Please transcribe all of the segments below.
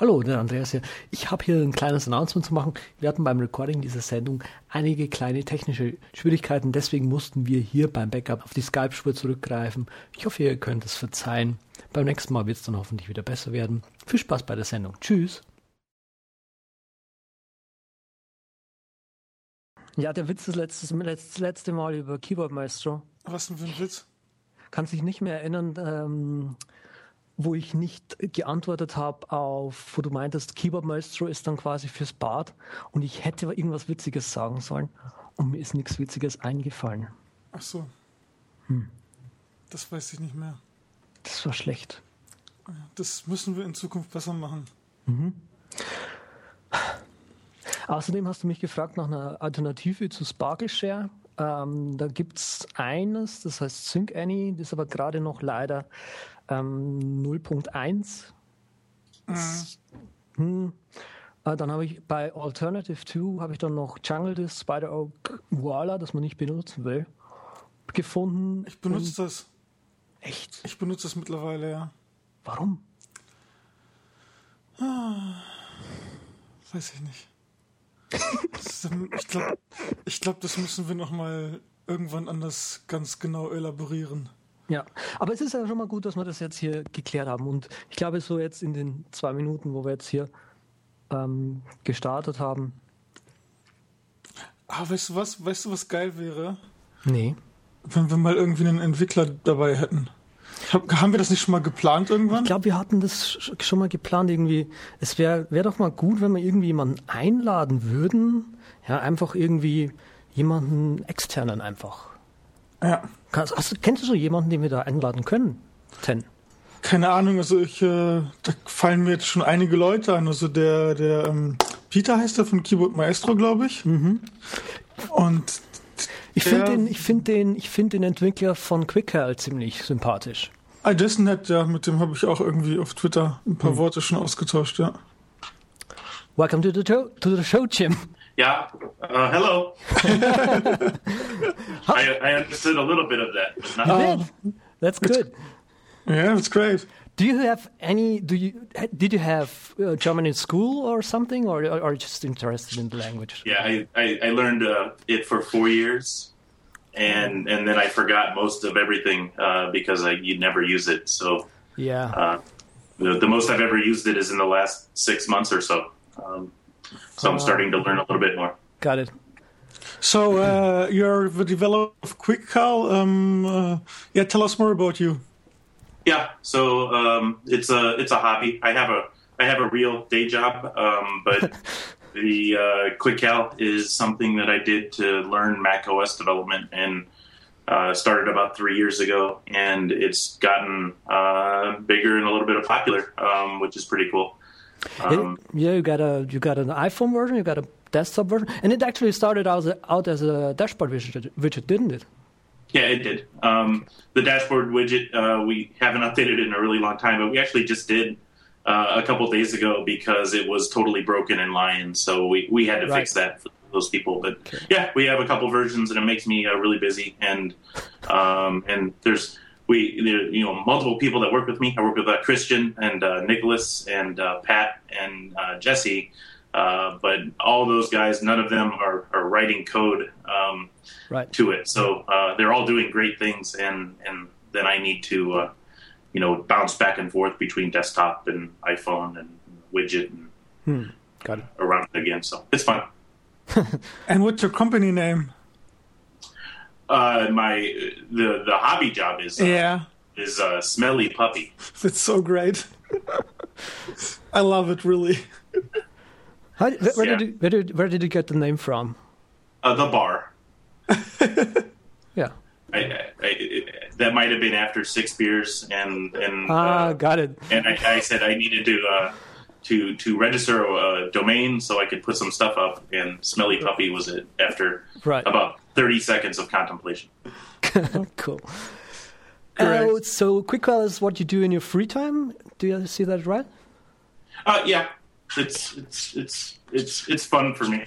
Hallo, der Andreas hier. Ich habe hier ein kleines Announcement zu machen. Wir hatten beim Recording dieser Sendung einige kleine technische Schwierigkeiten, deswegen mussten wir hier beim Backup auf die Skype-Spur zurückgreifen. Ich hoffe, ihr könnt es verzeihen. Beim nächsten Mal wird es dann hoffentlich wieder besser werden. Viel Spaß bei der Sendung. Tschüss. Ja, der Witz ist letztes, letztes letzte Mal über Keyboard Maestro. Was denn für ein Witz? Kannst dich nicht mehr erinnern, ähm, wo ich nicht geantwortet habe auf, wo du meintest, Keyboard Maestro ist dann quasi fürs Bad und ich hätte irgendwas Witziges sagen sollen und mir ist nichts Witziges eingefallen. Ach so. Hm. Das weiß ich nicht mehr. Das war schlecht. Das müssen wir in Zukunft besser machen. Mhm. Außerdem hast du mich gefragt nach einer Alternative zu Sparkle Share. Ähm, da gibt es eines, das heißt Sync Any, das ist aber gerade noch leider ähm, 0.1. Mhm. Hm. Äh, dann habe ich bei Alternative 2 habe ich dann noch Jungle Disc Spider Oak Voila, das man nicht benutzen will, gefunden. Ich benutze das. Echt? Ich benutze das mittlerweile, ja. Warum? Ah, weiß ich nicht. ich glaube, ich glaub, das müssen wir noch mal irgendwann anders ganz genau elaborieren. Ja, aber es ist ja schon mal gut, dass wir das jetzt hier geklärt haben. Und ich glaube, so jetzt in den zwei Minuten, wo wir jetzt hier ähm, gestartet haben. Ah, weißt du was? Weißt du, was geil wäre? Nee. Wenn wir mal irgendwie einen Entwickler dabei hätten. Hab, haben wir das nicht schon mal geplant irgendwann? Ich glaube, wir hatten das schon mal geplant irgendwie. Es wäre wär doch mal gut, wenn wir irgendwie jemanden einladen würden. Ja, einfach irgendwie jemanden externen einfach. Ja. Hast, kennst du so jemanden, den wir da einladen können? Ten. Keine Ahnung, also ich, äh, da fallen mir jetzt schon einige Leute ein. Also der, der ähm, Peter heißt der von Keyboard Maestro, glaube ich. Mhm. Und ich finde den, ich finde den, ich finde den Entwickler von QuickHeal ziemlich sympathisch. Ah, der ist nett, ja. Mit dem habe ich auch irgendwie auf Twitter ein paar mhm. Worte schon ausgetauscht, ja. Welcome to the, to, to the show, Jim. Yeah. Uh, hello. I, I, understood a little bit of that. Not you did. That's good. Yeah, that's great. Do you have any? Do you did you have uh, German in school or something, or are you just interested in the language? Yeah, I I, I learned uh, it for four years, and and then I forgot most of everything uh, because I you never use it. So yeah, uh, the, the most I've ever used it is in the last six months or so. Um, so I'm uh, starting to learn a little bit more. Got it. So uh, you're the developer of QuickCal. Um, uh, yeah, tell us more about you. Yeah, so um, it's a it's a hobby. I have a I have a real day job, um, but the uh, QuickCal is something that I did to learn Mac OS development and uh, started about three years ago, and it's gotten uh, bigger and a little bit of popular, um, which is pretty cool. Um, yeah, you got a you got an iPhone version, you got a desktop version, and it actually started out as a, out as a dashboard widget, widget didn't it? Yeah, it did. Um, the dashboard widget uh, we haven't updated it in a really long time, but we actually just did uh, a couple days ago because it was totally broken in Lion, so we we had to right. fix that for those people. But okay. yeah, we have a couple versions, and it makes me uh, really busy. And um, and there's we there, you know multiple people that work with me. I work with uh, Christian and uh, Nicholas and uh, Pat and uh, Jesse. Uh, but all those guys, none of them are, are writing code um, right. to it. So uh, they're all doing great things, and and then I need to you know bounce back and forth between desktop and iPhone and widget and hmm. Got it. around again. So it's fun. and what's your company name? Uh, my the the hobby job is uh, yeah is uh, smelly puppy. It's so great. I love it really. How, where, where yeah. did you, where did where did you get the name from? Uh, the bar. yeah. I, I, I, that might have been after six beers, and and ah, uh, got it. And I, said I needed to uh, to to register a domain so I could put some stuff up, and Smelly Puppy was it after right. about 30 seconds of contemplation. cool. Uh, so, QuickCal is what you do in your free time. Do you see that right? Uh, yeah, it's it's it's it's it's fun for me.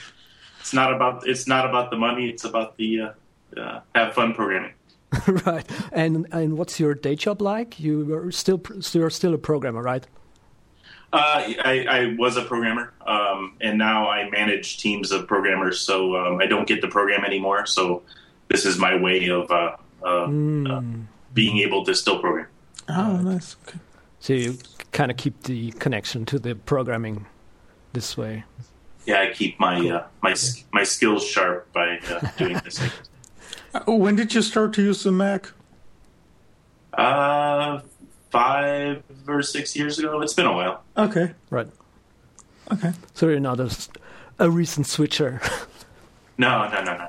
It's not about it's not about the money. It's about the uh, uh, have fun programming. right. And and what's your day job like? You are still you're still a programmer, right? Uh, I, I, was a programmer, um, and now I manage teams of programmers. So um, I don't get to program anymore. So this is my way of uh, uh, mm. being able to still program. Oh, nice. Okay. So you kind of keep the connection to the programming this way. Yeah, I keep my cool. Uh, my my skills sharp by uh, doing this. when did you start to use the Mac? Uh, five or six years ago. It's been a while. Okay. Right. Okay. So you're not a, a recent switcher. no, no, no, no.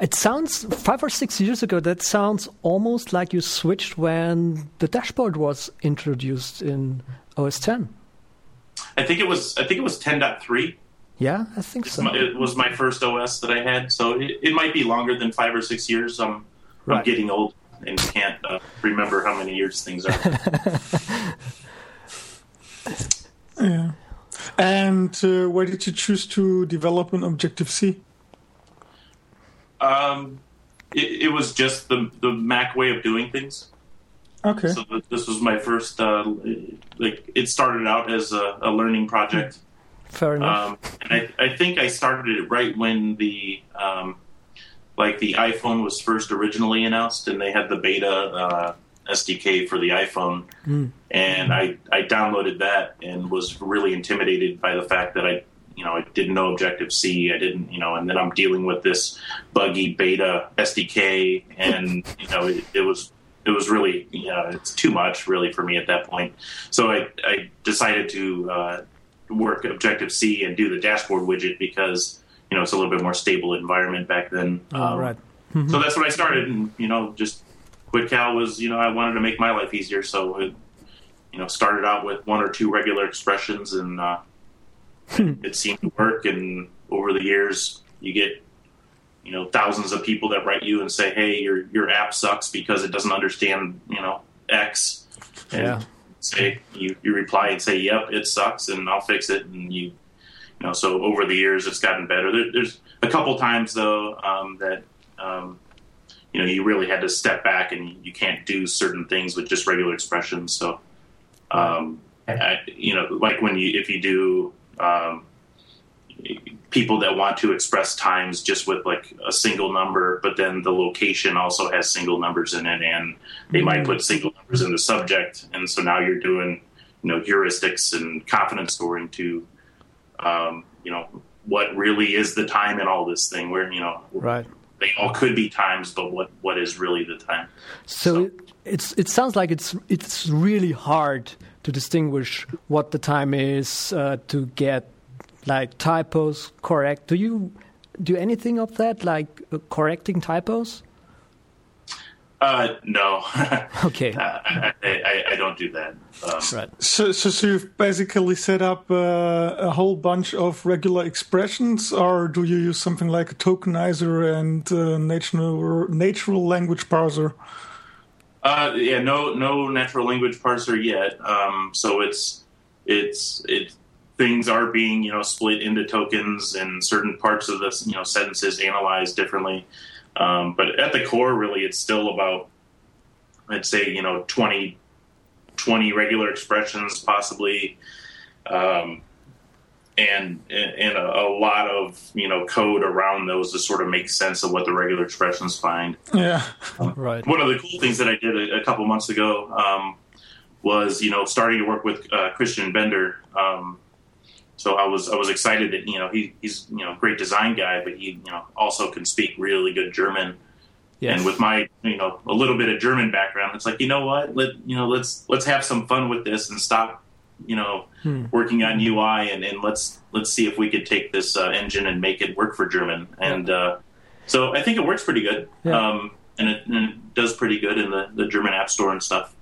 It sounds five or six years ago. That sounds almost like you switched when the dashboard was introduced in OS 10. I think it was. I think it was 10.3. Yeah, I think so. it was my first OS that I had, so it, it might be longer than five or six years. I'm, right. I'm getting old and can't uh, remember how many years things are. yeah. And uh, why did you choose to develop an Objective C? Um, it, it, was just the the Mac way of doing things. Okay. So this was my first. Uh, like it started out as a, a learning project. Fair enough. Um, and I, I think I started it right when the um, like the iPhone was first originally announced, and they had the beta uh, SDK for the iPhone, mm. and I I downloaded that and was really intimidated by the fact that I you know I didn't know Objective C, I didn't you know, and then I'm dealing with this buggy beta SDK, and you know it, it was it was really you know it's too much really for me at that point. So I I decided to uh, work Objective C and do the dashboard widget because you know it's a little bit more stable environment back then. Oh, um, right. Mm-hmm. So that's what I started, and you know just quit QuickCal was you know I wanted to make my life easier, so it you know started out with one or two regular expressions and. Uh, it seemed to work. And over the years, you get you know thousands of people that write you and say, "Hey, your your app sucks because it doesn't understand you know X." And yeah. Say you you reply and say, "Yep, it sucks," and I'll fix it. And you you know so over the years, it's gotten better. There, there's a couple times though um, that. Um, you know, you really had to step back, and you can't do certain things with just regular expressions. So, um, I, you know, like when you if you do um, people that want to express times just with like a single number, but then the location also has single numbers in it, and they mm-hmm. might put single numbers in the subject, and so now you're doing you know heuristics and confidence scoring to um, you know what really is the time in all this thing, where you know right they all could be times, but what what is really the time? So, so. it's it sounds like it's it's really hard to distinguish what the time is, uh, to get like typos correct. Do you do anything of that, like uh, correcting typos? Uh, no. okay. I, I, I, don't do that. Um, right. So, so, so, you've basically set up uh, a whole bunch of regular expressions, or do you use something like a tokenizer and uh, natural natural language parser? Uh, yeah, no, no natural language parser yet. Um, so it's it's it things are being you know split into tokens and certain parts of the you know sentences analyzed differently. Um, but at the core, really, it's still about I'd say you know 20, 20 regular expressions, possibly um, and and a, a, lot of you know code around those to sort of make sense of what the regular expressions find. Yeah, um, right. One of the cool things that I did a, a couple months ago um, was you know starting to work with uh, Christian Bender. Um, so I was I was excited that you know he, he's you know great design guy, but he you know also can speak really good German. Yes. And with my you know a little bit of German background, it's like you know what let you know let's let's have some fun with this and stop you know, hmm. working on UI, and, and let's let's see if we could take this uh, engine and make it work for German. And uh, so I think it works pretty good, yeah. um, and, it, and, it, does pretty good in the, the German App Store and stuff.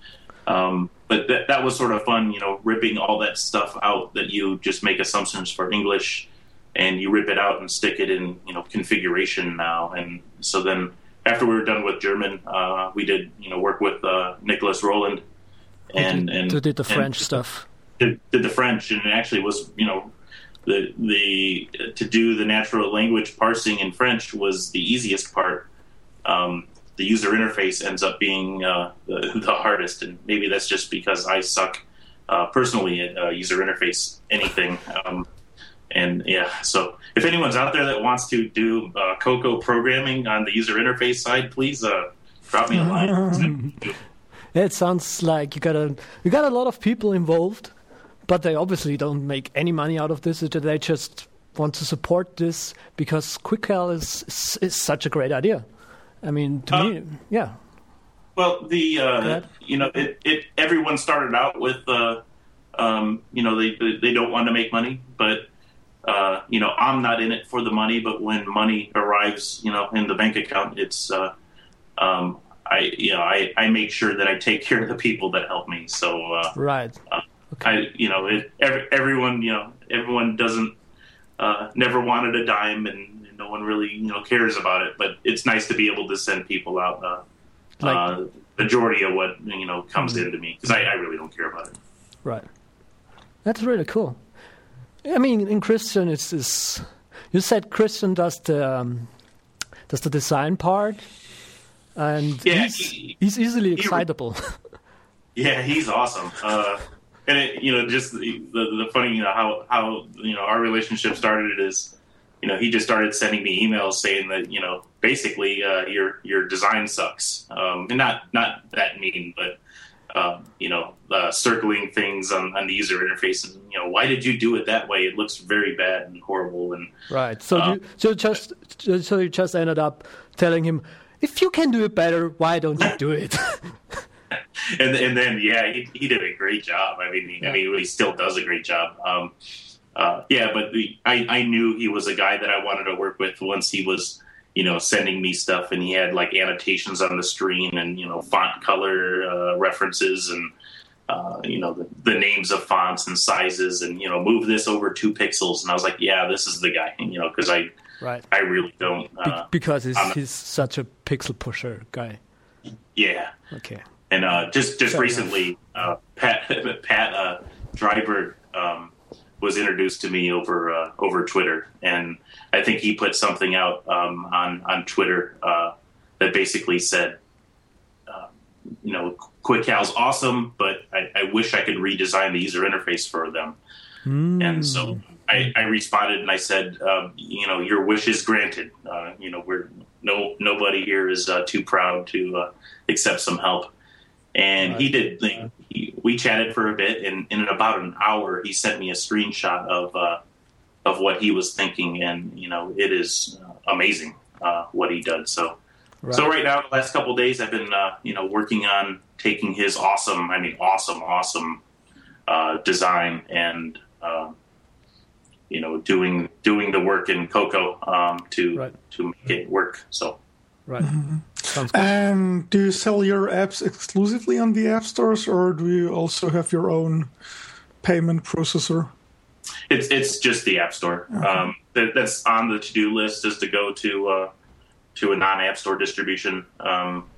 Um, but that, that was sort of fun, you know, ripping all that stuff out that you just make assumptions for English, and you rip it out and stick it in, you know, configuration now. And so then after we were done with German, uh, we did, you know, work with uh, Nicholas Roland and and to did the French and, stuff did, did the French, and it actually was you know the the to do the natural language parsing in French was the easiest part. Um, the user interface ends up being uh, the, the, hardest, and maybe that's just because I suck uh, personally at uh, user interface anything. Um, and yeah, so if anyone's out there that wants to do uh, Cocoa programming on the user interface side, please uh, drop me a line. it sounds like you got a you got a lot of people involved, but they obviously don't make any money out of this. They just want to support this because QuickCal is, is, is such a great idea. I mean, to me, yeah. Well, the uh, you know it, it everyone started out with uh, um, you know they they don't want to make money, but uh, you know I'm not in it for the money. But when money arrives, you know in the bank account, it's uh, um, I you know I, I make sure that I take care of the people that help me. So uh, right, uh, okay. I you know it, every, everyone you know everyone doesn't never wanted a dime and no one really you know cares about it. But it's nice to be able to send people out like, uh, majority of what you know comes mm-hmm. into me because I, I, really don't care about it. Right. That's really cool. I mean, in Christian, it's, it's you said Christian does the um, does the design part, and yeah, he's, he, he's easily excitable. He, yeah, he's awesome. Uh, and it, you know, just the, the, the funny, you know, how how you know our relationship started is you know, he just started sending me emails saying that, you know, basically uh, your your design sucks. Um, and not not that mean, but um, you know, uh, circling things on, on the user interface, and you know, why did you do it that way? It looks very bad and horrible. And right, so um, you, so just so you just ended up telling him, if you can do it better, why don't you do it? and and then yeah, he, he did a great job. I mean, he. I mean, he still does a great job. Um, uh, yeah, but the, I, I knew he was a guy that I wanted to work with once he was, you know, sending me stuff and he had like annotations on the screen and, you know, font color uh, references and, uh, you know, the, the, names of fonts and sizes and, you know, move this over two pixels. And I was like, yeah, this is the guy, you know, because I, right. I really don't. Be- uh, because he's, he's such a pixel pusher guy. Yeah. Okay. And uh, just just recently, uh, Pat Pat Dryberg um, was introduced to me over uh, over Twitter, and I think he put something out um, on on Twitter uh, that basically said, uh, you know, QuickCal's awesome, but I, I, wish I could redesign the user interface for them. Mm. And so I, I, responded and I said, um, you know, your wish is granted. Uh, you know, we're no nobody here is uh, too proud to uh, accept some help. And he did. He, we chatted for a bit, and in about an hour, he sent me a screenshot of uh, of what he was thinking, and you know, it is uh, amazing uh, what he does. So, right. so right now, the last couple days, I've been uh, you know working on taking his awesome, I mean, awesome, awesome uh, design and. Um, you know, doing doing the work in Cocoa um, to right. to make it work. So, right. Mm-hmm. And do you sell your apps exclusively on the app stores, or do you also have your own payment processor? It's it's just the app store. Okay. Um, that, that's on the to do list is to go to uh, to a non app store distribution. Um,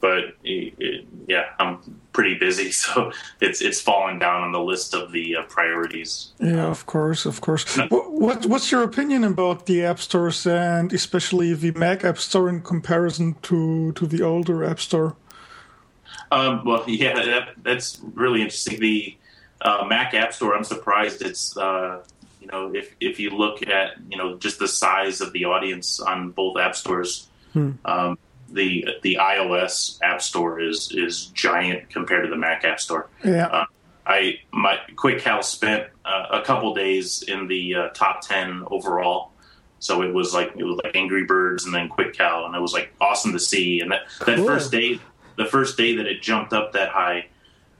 but it, yeah, I'm pretty busy, so it's it's falling down on the list of the uh, priorities. Yeah, of course, of course. No. What what's your opinion about the app stores and especially the Mac App Store in comparison to to the older App Store? Um, well, yeah, that, that's really interesting. The uh, Mac App Store, I'm surprised it's. Uh, you know, if if you look at you know just the size of the audience on both app stores, hmm. um, the the iOS App Store is is giant compared to the Mac App Store. Yeah. Uh, I my QuickCal spent uh, a couple days in the uh, top ten overall. So it was like it was like Angry Birds and then Quick QuickCal, and it was like awesome to see. And that, that cool. first day, the first day that it jumped up that high,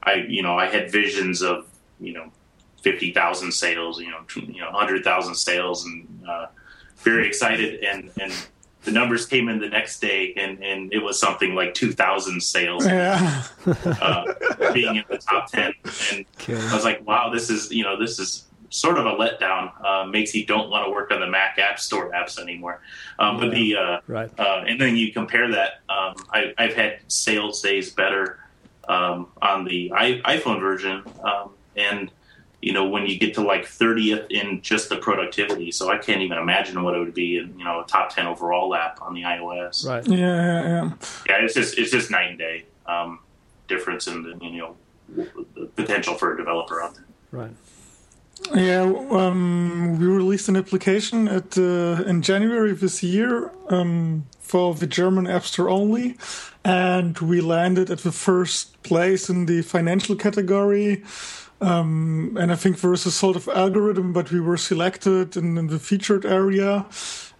I you know I had visions of you know fifty thousand sales, you know you know hundred thousand sales, and uh, very excited. And and the numbers came in the next day and, and it was something like 2000 sales yeah. uh, being in the top 10 and i was like wow this is you know this is sort of a letdown uh, makes you don't want to work on the mac app store apps anymore um, yeah. but the uh, right. Uh, and then you compare that um, I, have had sales days better um, on the I, iphone version um, and you know, when you get to like 30th in just the productivity. So I can't even imagine what it would be in, you know, a top 10 overall app on the iOS. Right. Yeah, yeah, yeah. Yeah, it's just, it's just night and day um, difference in the, you know, the potential for a developer out there. Right. Yeah, um, we released an application at uh, in January of this year um, for the German App Store only, and we landed at the first place in the financial category. Um, and I think there is a sort of algorithm, but we were selected in, in the featured area,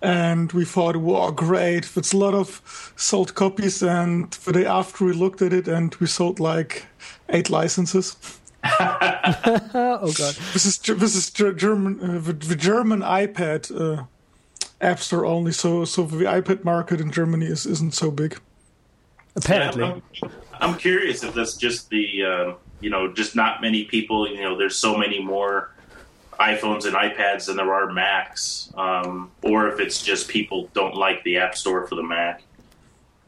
and we thought, "Wow, great! It's a lot of sold copies." And the day after, we looked at it, and we sold like eight licenses. oh god. This is this is German uh, the, the, German iPad uh, app store only. So so the iPad market in Germany is isn't so big. Apparently, yeah, I'm, I'm, curious if that's just the uh, you know just not many people. You know, there's so many more iPhones and iPads than there are Macs, um, or if it's just people don't like the App Store for the Mac.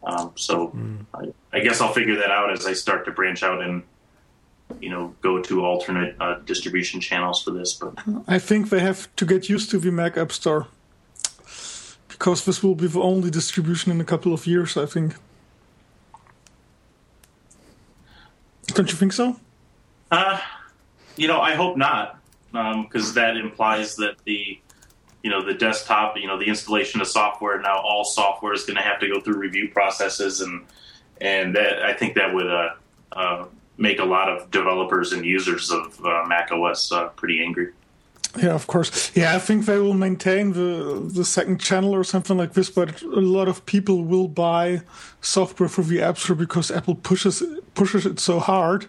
Um, so mm. I, I guess I'll figure that out as I start to branch out and you know go to alternate uh, distribution channels for this. But I think they have to get used to the Mac App Store because this will be the only distribution in a couple of years. I think. Don't you think so? Uh, you know, I hope not, because um, that implies that the you know the desktop you know the installation of software now all software is going to have to go through review processes and and that i think that would uh, uh, make a lot of developers and users of uh, Mac OS uh, pretty angry. Yeah, of course. Yeah, I think they will maintain the the second channel or something like this, but a lot of people will buy software for the App Store because Apple pushes pushes it so hard.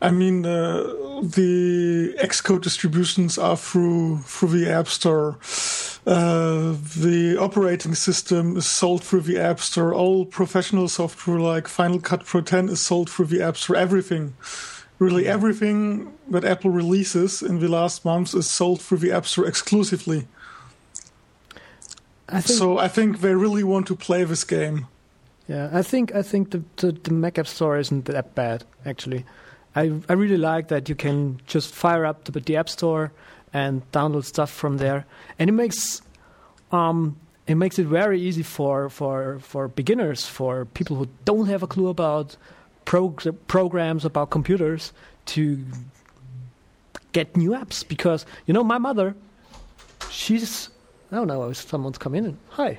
I mean, uh, the Xcode distributions are through through the App Store. Uh, the operating system is sold through the App Store. All professional software like Final Cut Pro 10 is sold through the App Store. Everything, really everything that Apple releases in the last months is sold through the App Store exclusively. I think, so I think they really want to play this game. Yeah, I think I think the, the, the Mac App Store isn't that bad actually. I I really like that you can just fire up the, the App Store and download stuff from there. And it makes um, it makes it very easy for, for, for beginners, for people who don't have a clue about prog- programs, about computers, to get new apps. Because, you know, my mother, she's, don't know, someone's come in and, hi.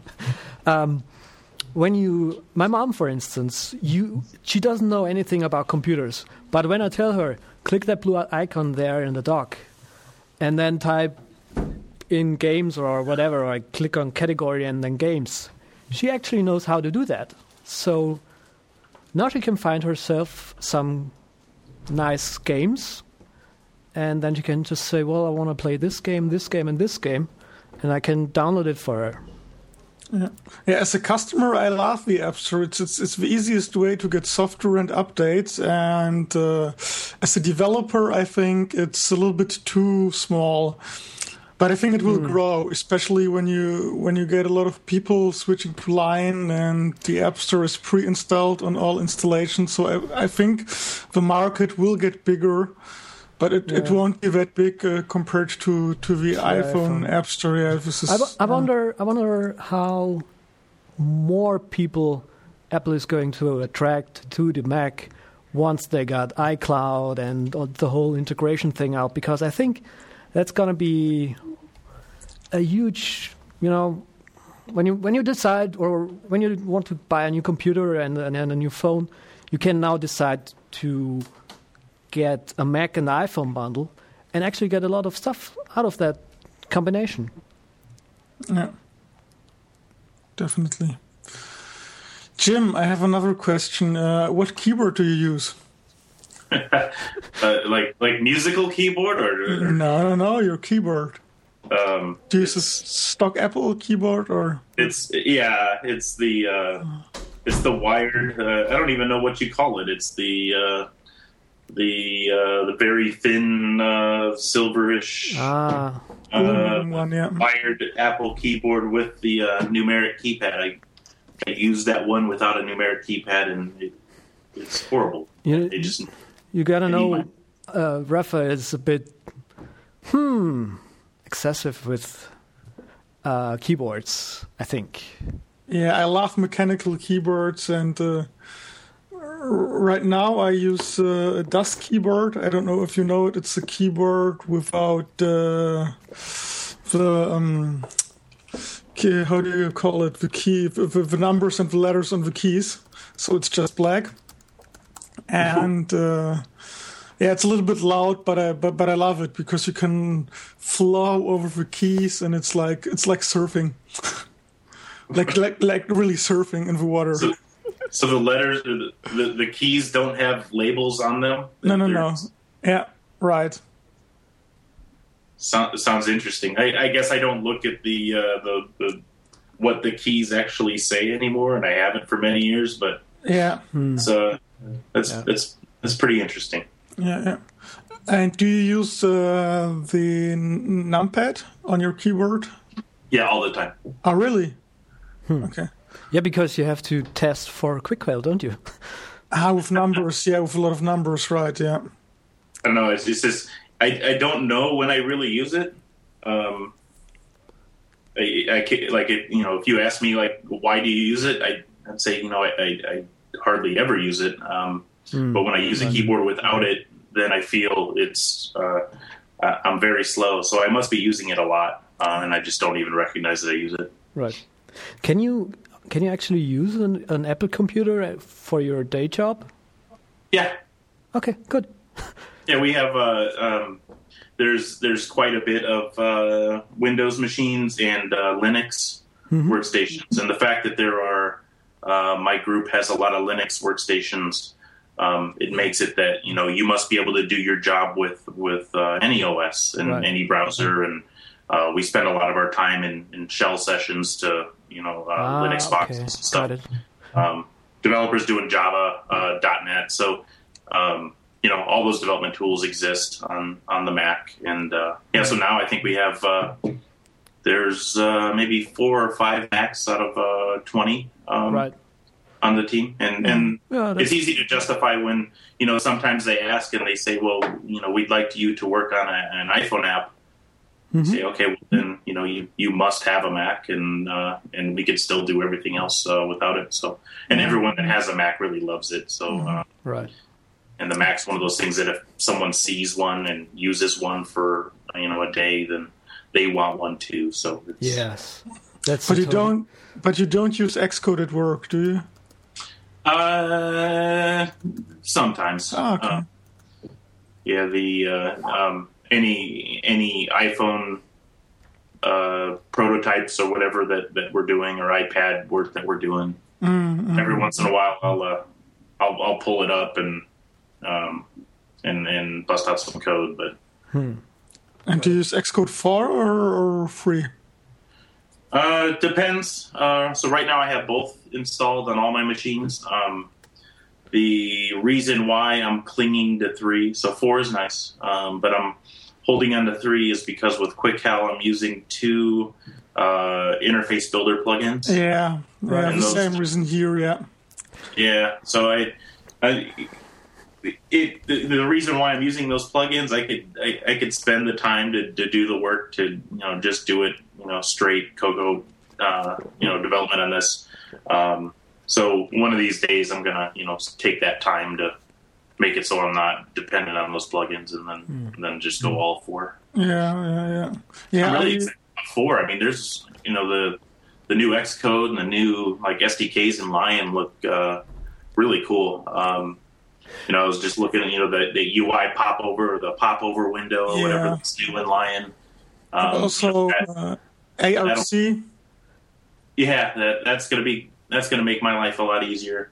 um, when you, my mom, for instance, you, she doesn't know anything about computers. But when I tell her, click that blue icon there in the dock, and then type in games or whatever, or I click on category and then games. She actually knows how to do that. So now can find herself some nice games, and then she can just say, Well, I want to play this game, this game, and this game, and I can download it for her. Yeah. yeah, as a customer, I love the App Store. It's it's, it's the easiest way to get software and updates. And uh, as a developer, I think it's a little bit too small. But I think it will mm. grow, especially when you when you get a lot of people switching to Lion and the App Store is pre-installed on all installations. So I, I think the market will get bigger but it, yeah. it won't be that big uh, compared to, to the iPhone, iPhone, App Store. Yeah, this is, I, w- I wonder. I wonder how more people Apple is going to attract to the Mac once they got iCloud and the whole integration thing out, because I think that's going to be a huge, you know, when you when you decide or when you want to buy a new computer and, and, and a new phone, you can now decide to get a Mac and iPhone bundle and actually get a lot of stuff out of that combination. Yeah, definitely. Jim, I have another question. Uh, what keyboard do you use? Uh, like like musical keyboard or, or, no no no your keyboard. Um, do you use a stock Apple keyboard or? It's yeah, it's the uh, it's the wired. Uh, I don't even know what you call it. It's the uh, the uh, the very thin uh, silverish ah. uh, one, yeah. wired Apple keyboard with the uh, numeric keypad. I, I used that one without a numeric keypad, and it, it's horrible. You, it just you gotta know, uh, Rafa is a bit hmm excessive with uh, keyboards. I think. Yeah, I love mechanical keyboards and uh, right now I use uh, a Das keyboard. I don't know if you know it. It's a keyboard without uh, the um, key, how do you call it? The key, the, the, numbers and the letters on the keys. So it's just black. And uh, yeah, it's a little bit loud, but I but but I love it because you can flow over the keys, and it's like it's like surfing, like like like really surfing in the water. So, so the letters, the, the, the keys don't have labels on them. No, no, no. Yeah, right. So, sounds interesting. I, I, guess I don't look at the, uh, the the what the keys actually say anymore, and I haven't for many years. But yeah, so that's yeah. that's that's pretty interesting. Yeah, yeah. And do you use uh, the numpad on your keyboard? Yeah, all the time. Oh, really? Hmm. Okay. Yeah, because you have to test for quick don't you? Ah, with numbers, yeah, with a lot of numbers, right? Yeah. I don't know. It's, it's just I, I don't know when I really use it. Um, I, I like it. You know, if you ask me like why do you use it, I, would say you know I, I, I, hardly ever use it. Um, mm, but when I use a keyboard without it, then I feel it's uh, I'm very slow. So I must be using it a lot, uh, and I just don't even recognize that I use it. Right. Can you can you actually use an, an Apple computer for your day job? Yeah. Okay, good. yeah, we have. Uh, um, there's there's quite a bit of uh, Windows machines and uh, Linux mm-hmm. workstations, and the fact that there are uh, my group has a lot of Linux workstations. Um, it makes it that you know you must be able to do your job with with uh, any OS and right. any browser, and uh, we spend a lot of our time in, in shell sessions to you know, uh, ah, Linux boxes okay. and stuff. Um, developers doing Java, uh, .NET. So, um, you know, all those development tools exist on, on the Mac. And, uh, yeah, so now I think we have, uh, there's uh, maybe four or five Macs out of uh, 20 um, right. on the team. And, and yeah, it's easy to justify when, you know, sometimes they ask and they say, well, you know, we'd like you to work on a, an iPhone app mm-hmm. say, okay, well, then you know you, you must have a Mac, and uh, and we could still do everything else uh, without it. So, and everyone that has a Mac really loves it. So, mm-hmm. uh, right. And the Mac's one of those things that if someone sees one and uses one for you know a day, then they want one too. So yes, that's but you don't. But you don't use Xcode at work, do you? Uh, sometimes. Oh, okay. Uh, yeah, the uh, um, any any iPhone uh, prototypes or whatever that, that we're doing or iPad work that we're doing. Mm-hmm. Every once in a while, I'll, uh, I'll I'll pull it up and um, and and bust out some code. But hmm. And do you use Xcode four or, or free? Uh, depends. Uh, so right now I have both installed on all my machines. Um, the reason why I'm clinging to three, so four is nice, um, but I'm holding on to three is because with QuickCal I'm using two uh, interface builder plugins. Yeah, right. Yeah, the same reason here. Yeah. Yeah. So I, I it the, the, reason why I'm using those plugins, I could I, I, could spend the time to, to do the work to you know just do it you know straight Cocoa uh, you know development on this. Um, so one of these days, I'm gonna you know take that time to make it so I'm not dependent on those plugins, and then mm. and then just go all four. Yeah, yeah, yeah. Yeah, I'm really excited about four. I mean, there's you know the the new Xcode and the new like SDKs in Lion look uh, really cool. Um, you know, I was just looking at you know the, the UI popover, or the popover window, or yeah. whatever that's new in Lion. Um, also, that, uh, ARC. Yeah, that, that's going to be that's going to make my life a lot easier.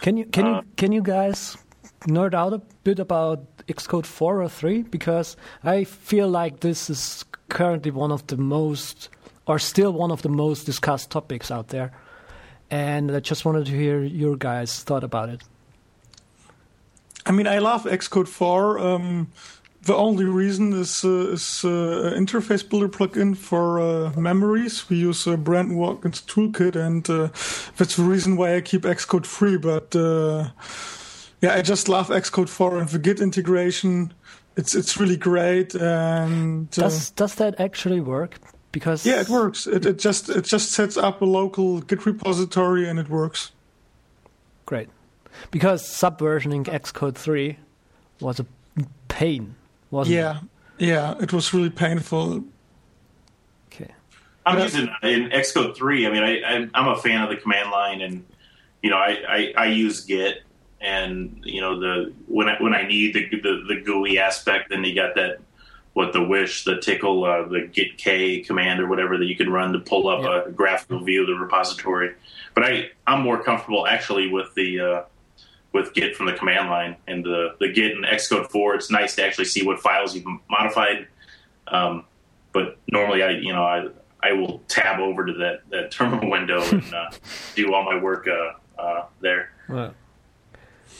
Can you can uh, you can you guys nerd out a bit about Xcode four or three because I feel like this is currently one of the most or still one of the most discussed topics out there, and I just wanted to hear your guys' thought about it. I mean, I love Xcode four. Um, the only reason is uh, is uh, interface builder plugin for uh, memories. We use uh, Brandon Walkin's toolkit, and uh, that's the reason why I keep Xcode free. But uh, yeah, I just love Xcode 4 and the Git integration. It's it's really great. And uh, does does that actually work? Because yeah, it works. It it just it just sets up a local Git repository and it works. Great. Because subversioning Xcode 3 was a pain, wasn't yeah. it? Yeah, yeah, it was really painful. Okay. I'm using in Xcode three. I mean, I, I I'm a fan of the command line, and you know, I, I, I use Git, and you know, the when I when I need the the, the GUI aspect, then you got that what the wish, the tickle, uh, the gitk command or whatever that you can run to pull up Yeah. a graphical view of the repository. But I I'm more comfortable actually with the uh, with Git from the command line and the the Git and Xcode four. It's nice to actually see what files you've modified. Um, but normally I you know I I will tab over to that that terminal window and uh, do all my work uh, uh, there.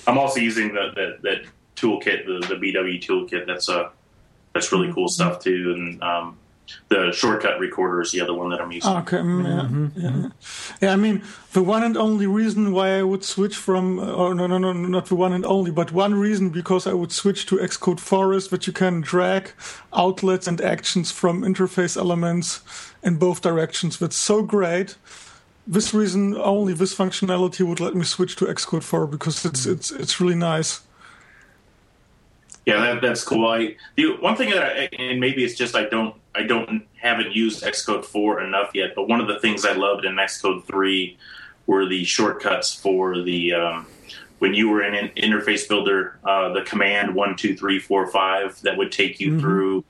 I'm also using the, the that toolkit, the, the BW toolkit. That's uh that's really cool stuff too. And um, the shortcut recorder is the other one that I'm using. Okay, mm, yeah, yeah, yeah. I mean, the one and only reason why I would switch from, uh, oh no, no, no, not the one and only, but one reason because I would switch to Xcode 4 is that you can drag outlets and actions from interface elements in both directions. That's so great. This reason only, this functionality would let me switch to Xcode 4 because it's it's it's really nice. Yeah, that, that's cool. I the one thing that I, and maybe it's just I don't I don't haven't used Xcode four enough yet. But one of the things I loved in Xcode three were the shortcuts for the um, when you were in an interface builder, uh, the command one two three four five that would take you through.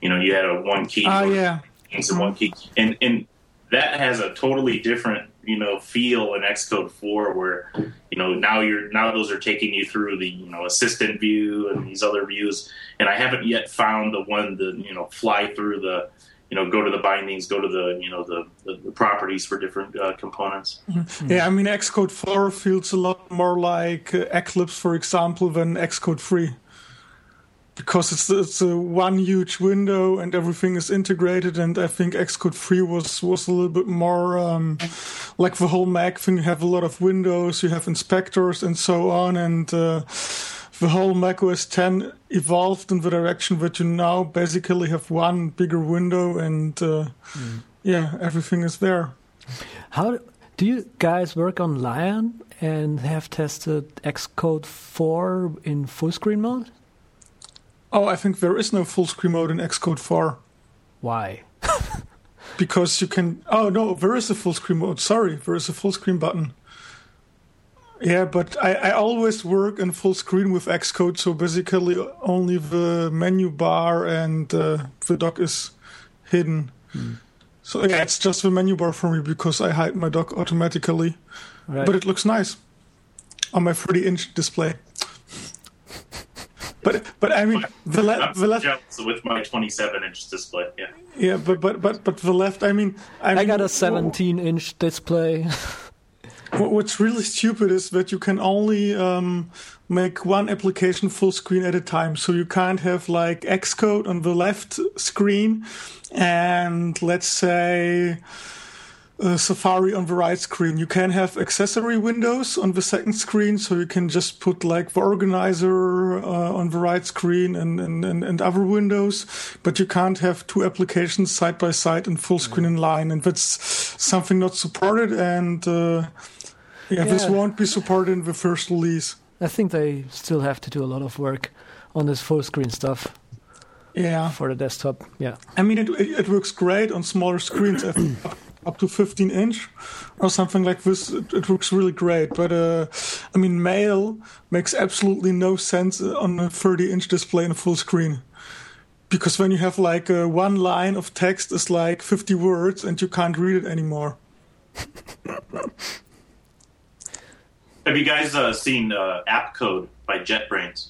You know, you had a one key. Ah, yeah. things in one key, and and that has a totally different you know feel in Xcode four, where you know now you're now those are taking you through the you know assistant view and these other views, and I haven't yet found the one that you know fly through the you know go to the bindings, go to the you know the the, the properties for different uh, components. Yeah, I mean, Xcode 4 feels a lot more like Eclipse, for example, than Xcode 3. Because it's it's a one huge window and everything is integrated, and I think Xcode 3 was was a little bit more um, like the whole Mac thing. You have a lot of windows, you have inspectors, and so on, and uh, the whole Mac OS 10 evolved in the direction that you now basically have one bigger window, and uh, yeah, everything is there. how do you guys work on Lion and have tested Xcode 4 in full screen mode? Oh, I think there is no full screen mode in Xcode 4 Why? because you can. Oh no, there is a full screen mode. Sorry, there is a full screen button. Yeah, but I, I always work in full screen with Xcode, so basically only the menu bar and uh, the dock is hidden. So yeah, it's just the menu bar for me because I hide my dock automatically. Right. But it looks nice on my 30 inch display. But but I mean the, le- the left with my 27 inch display. Yeah. Yeah, but but but but the left. I mean, I, I mean, got a 17 inch display. What's really stupid is that you can only um, make one application full screen at a time. So you can't have like Xcode on the left screen, and let's say. Uh, Safari on the right screen. You can have accessory windows on the second screen, so you can just put like the organizer uh, on the right screen and, and, and, and other windows, but you can't have two applications side by side in full screen in Lion, and that's something not supported. And uh, yeah, this won't be supported in the first release. I think they still have to do a lot of work on this full screen stuff Yeah, for the desktop. Yeah. I mean it it, it works great on smaller screens. I think Up to 15 inch or something like this, it, it works really great. But uh, I mean, Mail makes absolutely no sense on a 30 inch display in a full screen. Because when you have like uh, one line of text is like 50 words and you can't read it anymore. Have you guys uh, seen uh, AppCode by JetBrains?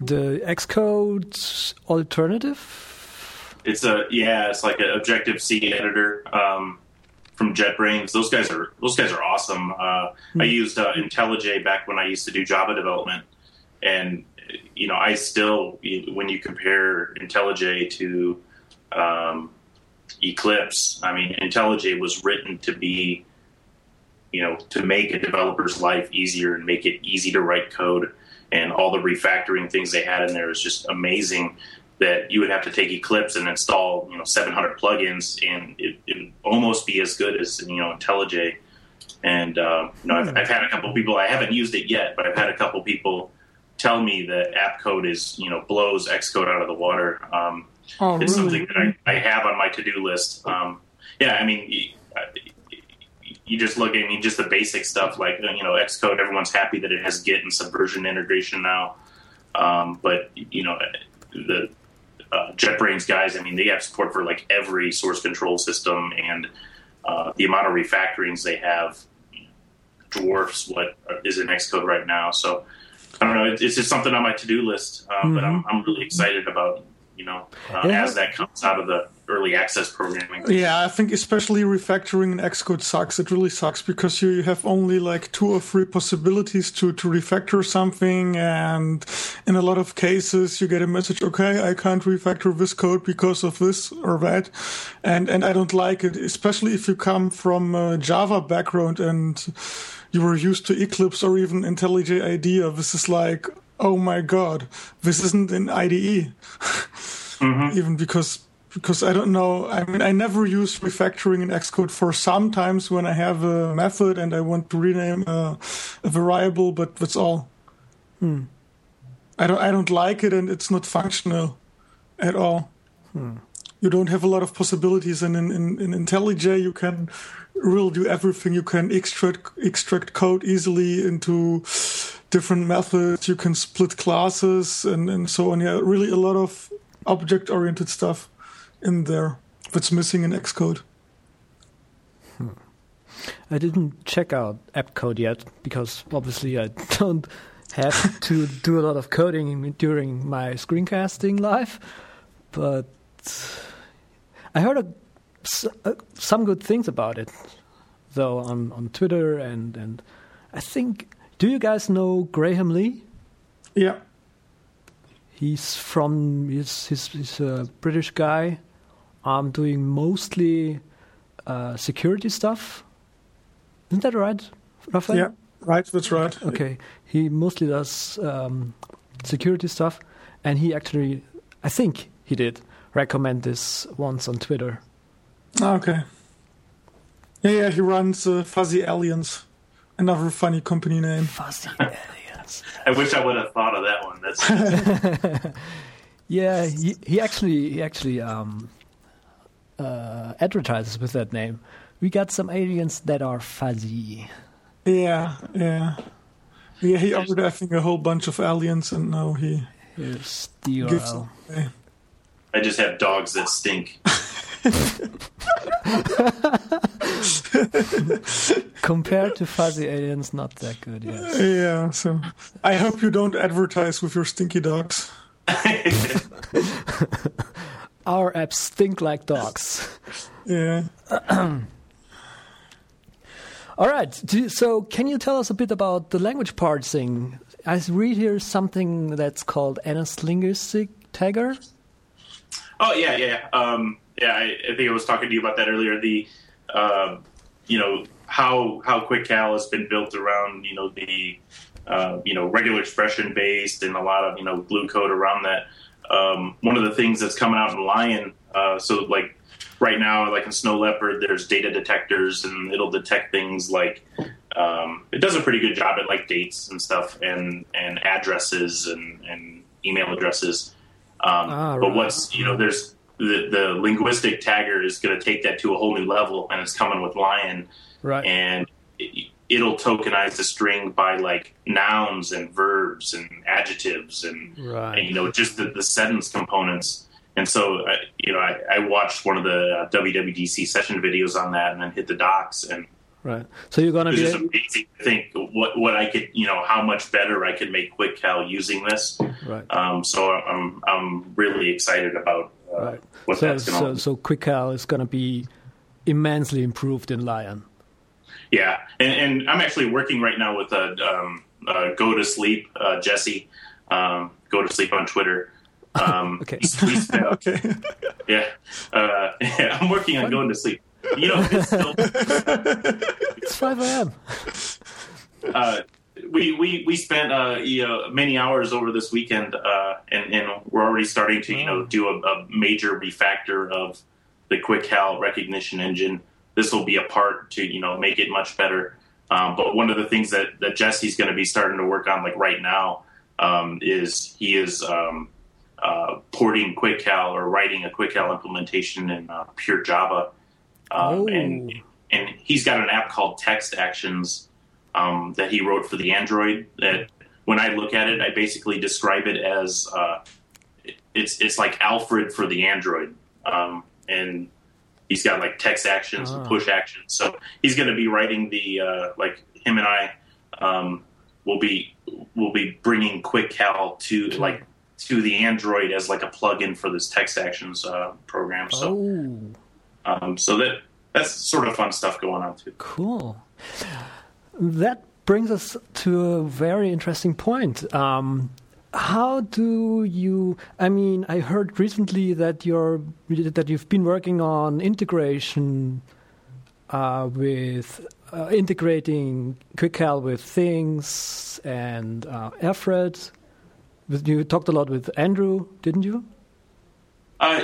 The Xcode alternative? It's a yeah, it's like an Objective C editor um, from JetBrains. Those guys are those guys are awesome. Uh, I used uh, IntelliJ back when I used to do Java development, and you know I still when you compare IntelliJ to um, Eclipse, I mean IntelliJ was written to be you know to make a developer's life easier and make it easy to write code, and all the refactoring things they had in there is just amazing that you would have to take Eclipse and install, you know, 700 plugins, and it it would almost be as good as you know IntelliJ. And uh, you know, I've, I've, had a couple people. I haven't used it yet, but I've had a couple people tell me that AppCode is you know blows Xcode out of the water. Um, oh, it's really? something that I, I, have on my to do list. Um, yeah, I mean, you, you, just look. I mean, just the basic stuff like you know Xcode. Everyone's happy that it has Git and Subversion integration now. Um, but you know the uh, JetBrains guys. I mean, they have support for like every source control system, and uh, the amount of refactorings they have dwarfs what is in Xcode right now. So I don't know. It's just something on my to do list, um, mm-hmm. but I'm, I'm really excited about you know uh, yeah. as that comes out of the early access programming. Yeah, I think especially refactoring in Xcode sucks. It really sucks because you, you have only like two or three possibilities to, to refactor something. And in a lot of cases, you get a message, okay, I can't refactor this code because of this or that. And, and I don't like it, especially if you come from a Java background and you were used to Eclipse or even IntelliJ IDEA. This is like, oh my god, this isn't in IDE. mm-hmm. Even because because I don't know. I mean, I never use refactoring in Xcode for sometimes when I have a method and I want to rename a, a variable, but that's all. Hmm. I don't. I don't like it, and it's not functional at all. Hmm. You don't have a lot of possibilities, and in, in, in IntelliJ you can really do everything. You can extract extract code easily into different methods. You can split classes and, and so on. Yeah, really a lot of object oriented stuff in there that's missing in Xcode. Hmm. I didn't check out AppCode yet because obviously I don't have to do a lot of coding during my screencasting live. But I heard a, some good things about it, though, on, on Twitter and, and I think do you guys know Graham Lee? Yeah. He's from he's he's, he's a British guy. I'm doing mostly uh, security stuff. Isn't that right, Raphael? Yeah, right. That's right. Okay, he mostly does um, security stuff, and he actually, I think he did recommend this once on Twitter. Okay. Yeah, yeah. He runs uh, Fuzzy Aliens. Another funny company name. Fuzzy Aliens. I wish I would have thought of that one. That's yeah. He, he actually he actually um, uh, advertises with that name. We got some aliens that are fuzzy. Yeah, yeah, yeah. He offered I think a whole bunch of aliens, and now he Here's the URL. I just have dogs that stink. Compared to fuzzy aliens, not that good. Yes. Yeah. So I hope you don't advertise with your stinky dogs. Our apps stink like dogs. Yeah. All right. So, can you tell us a bit about the language parsing? I read here something that's called NSLinguistic Tagger. Oh yeah, yeah, um, yeah. I, I, think I was talking to you about that earlier. The, uh, you know, how how QuickCal has been built around you know the uh, you know regular expression based and a lot of you know glue code around that. Um, one of the things that's coming out in Lion, uh, so like right now, like in Snow Leopard, there's data detectors and it'll detect things like um, it does a pretty good job at like dates and stuff and and addresses and, and email addresses. Um, ah, but what's you know there's the, the linguistic tagger is going to take that to a whole new level, and it's coming with Lion, right? And it, it'll tokenize the string by like nouns and verbs and adjectives and, right. and you know just the, the sentence components. And so, uh, you know, I, I, watched one of the uh, WWDC session videos on that, and then hit the docs, and Right. So you're going to be just amazing to think what what I could, you know, how much better I could make QuickCal using this. Right. Um, so I'm I'm really excited about right. what so, that's going to. So so QuickCal is going to be immensely improved in Lion. Yeah, and, and I'm actually working right now with a um, uh, go to sleep uh, Jesse. Um, go to sleep on Twitter. Um, okay. okay. Yeah. Uh, yeah. I'm working on going to sleep you know, it's still it's five a.m. Uh, we we we spent uh, you know, many hours over this weekend, uh, and and we're already starting to you know do a, a major refactor of the QuickCal recognition engine. This will be a part to you know make it much better. Um, but one of the things that, that Jesse's going to be starting to work on, like right now, um, is he is um, uh, porting QuickCal or writing a QuickCal implementation in uh, pure Java, um, Oh. and and he's got an app called Text Actions um, that he wrote for the Android. That when I look at it, I basically describe it as uh, it's it's like Alfred for the Android, um, and he's got like text actions and Ah. push actions. So he's going to be writing the uh, like him and I um, will be will be bringing QuickCal to like to the Android as like a plugin for this text actions uh, program. So Oh, um, so that that's sort of fun stuff going on too. cool. That brings us to a very interesting point. Um, how do you? I mean, I heard recently that you're that you've been working on integration uh, with uh, integrating QuickCal with things and uh, Alfred. You talked a lot with Andrew, didn't you? Uh,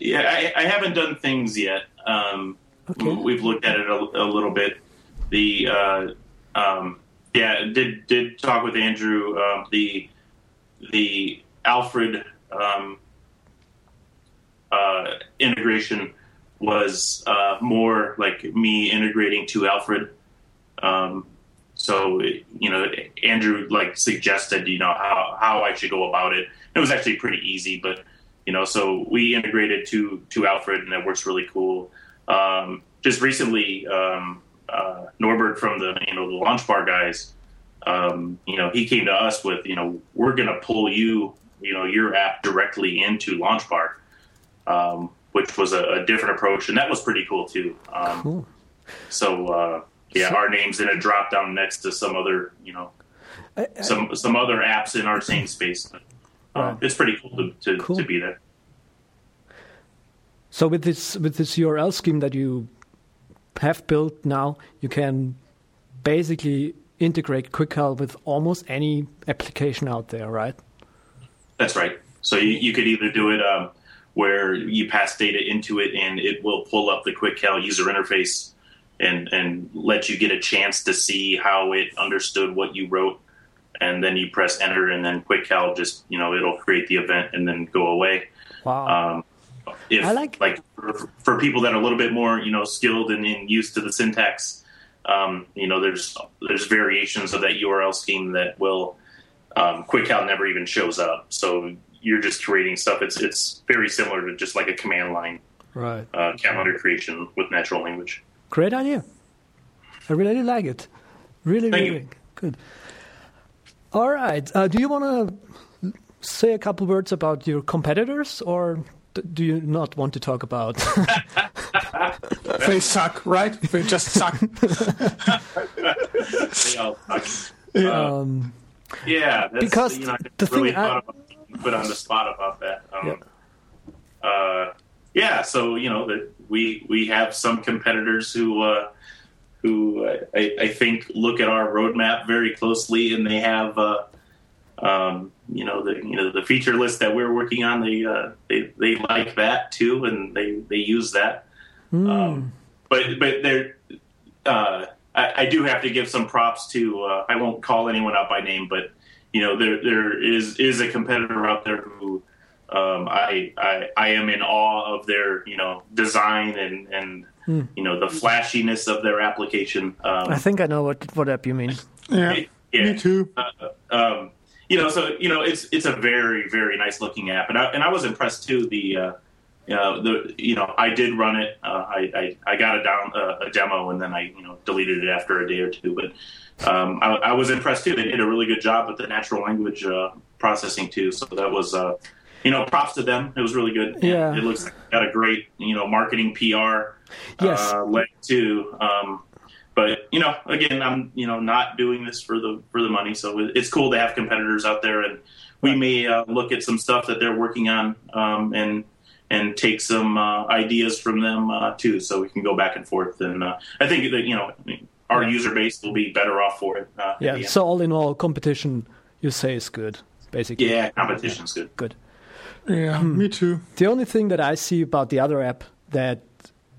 yeah, I, I haven't done things yet. Um, Okay. We've looked at it a, a little bit. The uh, um, yeah, did did talk with Andrew. Um, the the Alfred um, uh, integration was uh, more like me integrating to Alfred. Um, so you know, Andrew like suggested you know how how I should go about it. It was actually pretty easy, but you know, so we integrated to to Alfred, and that works really cool. Um, just recently, um, uh, Norbert from the you know the LaunchBar guys, um, you know, he came to us with you know we're going to pull you you know your app directly into LaunchBar, um, which was a, a different approach, and that was pretty cool too. Um, Cool. So uh, yeah, our names in a drop down next to some other you know I- I- some some other apps in our same space. But, uh. It's pretty cool to to, Cool. to be there. So with this with this URL scheme that you have built now, you can basically integrate QuickCal with almost any application out there, right? That's right. So you, you could either do it um, where you pass data into it and it will pull up the QuickCal user interface and, and let you get a chance to see how it understood what you wrote. And then you press enter and then QuickCal just, you know, it'll create the event and then go away. Wow. Um, if I like- like for, for people that are a little bit more you know skilled and, and used to the syntax, um, you know there's there's variations of that URL scheme that will um, QuickCal never even shows up. So you're just creating stuff. It's it's very similar to just like a command line right. uh, calendar creation with natural language. Great idea. I really like it. Really, Thank really you. good. All right. Uh, do you want to say a couple words about your competitors, or do you not want to talk about? They suck, right? They just suck. They all suck. um, Yeah, that's, Because you know, I the really thing I- about put on the spot about that. Um, Yeah. uh, yeah, so you know that we we have some competitors who uh, who uh, I, I think look at our roadmap very closely, and they have uh, um, you know the you know the feature list that we're working on. They uh, they they like that too, and they they use that. Um, but but they're uh, I, I do have to give some props to. Uh, I won't call anyone out by name, but you know there there is is a competitor out there who um, I, I I am in awe of their you know design and and you know the flashiness of their application. Um, I think I know what what app you mean. Yeah, yeah. me too. You know, so you know, it's it's a very very nice looking app, and I and I was impressed too. The uh, you know, the you know, I did run it. Uh, I, I I got a down uh, a demo, and then I you know deleted it after a day or two. But um, I, I was impressed too. They did a really good job with the natural language uh, processing too. So that was. Uh, you know, props to them. It was really good. Yeah. it looks like got a great, you know, marketing PR Yes. uh, leg too. Um, but you know, again, I'm you know not doing this for the for the money, so it's cool to have competitors out there, and we may uh, look at some stuff that they're working on um, and and take some uh, ideas from them uh, too, so we can go back and forth. And uh, I think that you know our user base will be better off for it. Uh, Yeah. So all in all, competition you say is good, basically. end. yeah, competition's good. Good. Yeah, me too. The only thing that I see about the other app that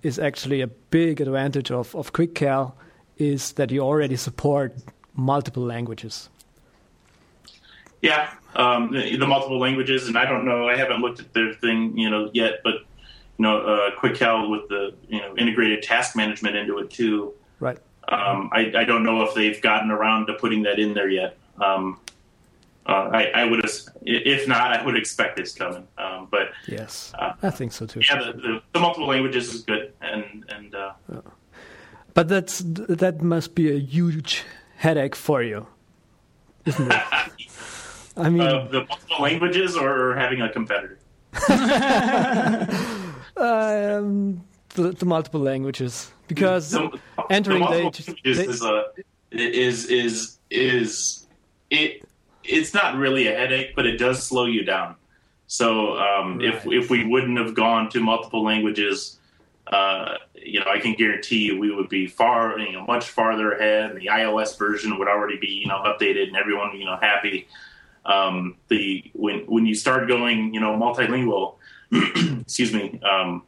is actually a big advantage of, of QuickCal is that you already support multiple languages. Yeah, um, the, the, multiple languages, and I don't know. I haven't looked at their thing, you know, yet. But you know, uh, QuickCal with the you know integrated task management into it too. Right. Um, I, I, don't know if they've gotten around to putting that in there yet. Um, uh, I, I, would, if not, I would expect it's coming. Um, but yes, uh, I think so too. Yeah, the, the, the, multiple languages is good, and and. Uh, but that's that must be a huge headache for you, isn't it? I mean, uh, the multiple languages or having a competitor. um, the, the, multiple languages because the, entering the, the languages they, is, a, is is is it it's not really a headache, but it does slow you down. So um, right. if if we wouldn't have gone to multiple languages, uh, you know, I can guarantee you we would be far, you know, much farther ahead. The iOS version would already be, you know, updated and everyone, you know, happy. Um, the when when you start going, you know, multilingual, excuse me, um,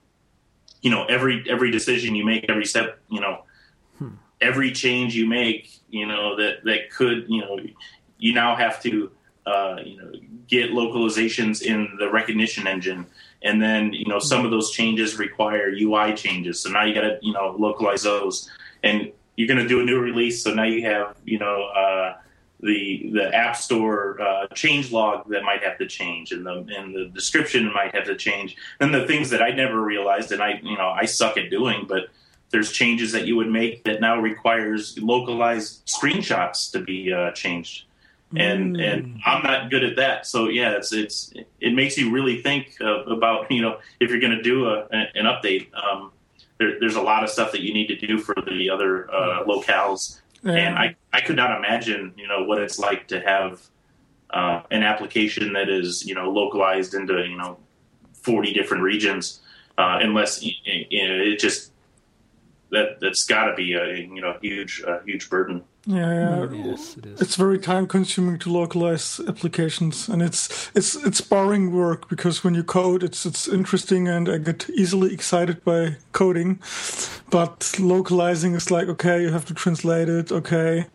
you know, every every decision you make, every step, you know, hmm. every change you make, you know, that that could, you know, you now have to, uh, you know, get localizations in the recognition engine and then you know some of those changes require UI changes. So now you got to you know localize those, and you're going to do a new release. So now you have you know uh, the the App Store uh, change log that might have to change, and the and the description might have to change. And the things that I never realized, and I you know I suck at doing, but there's changes that you would make that now requires localized screenshots to be uh, changed and mm. and I'm not good at that. So yeah, it's it's it makes you really think uh, about you know if you're going to do a, an update. Um, there, there's a lot of stuff that you need to do for the other uh, locales, yeah. and I I could not imagine you know what it's like to have uh, an application that is you know localized into you know 40 different regions, uh, unless you know, it just that that's got to be a you know huge huge burden. Yeah, yeah. Yes, it is. It's very time consuming to localize applications, and it's it's it's boring work because when you code, it's it's interesting, and I get easily excited by coding. But localizing is like okay, you have to translate it. Okay,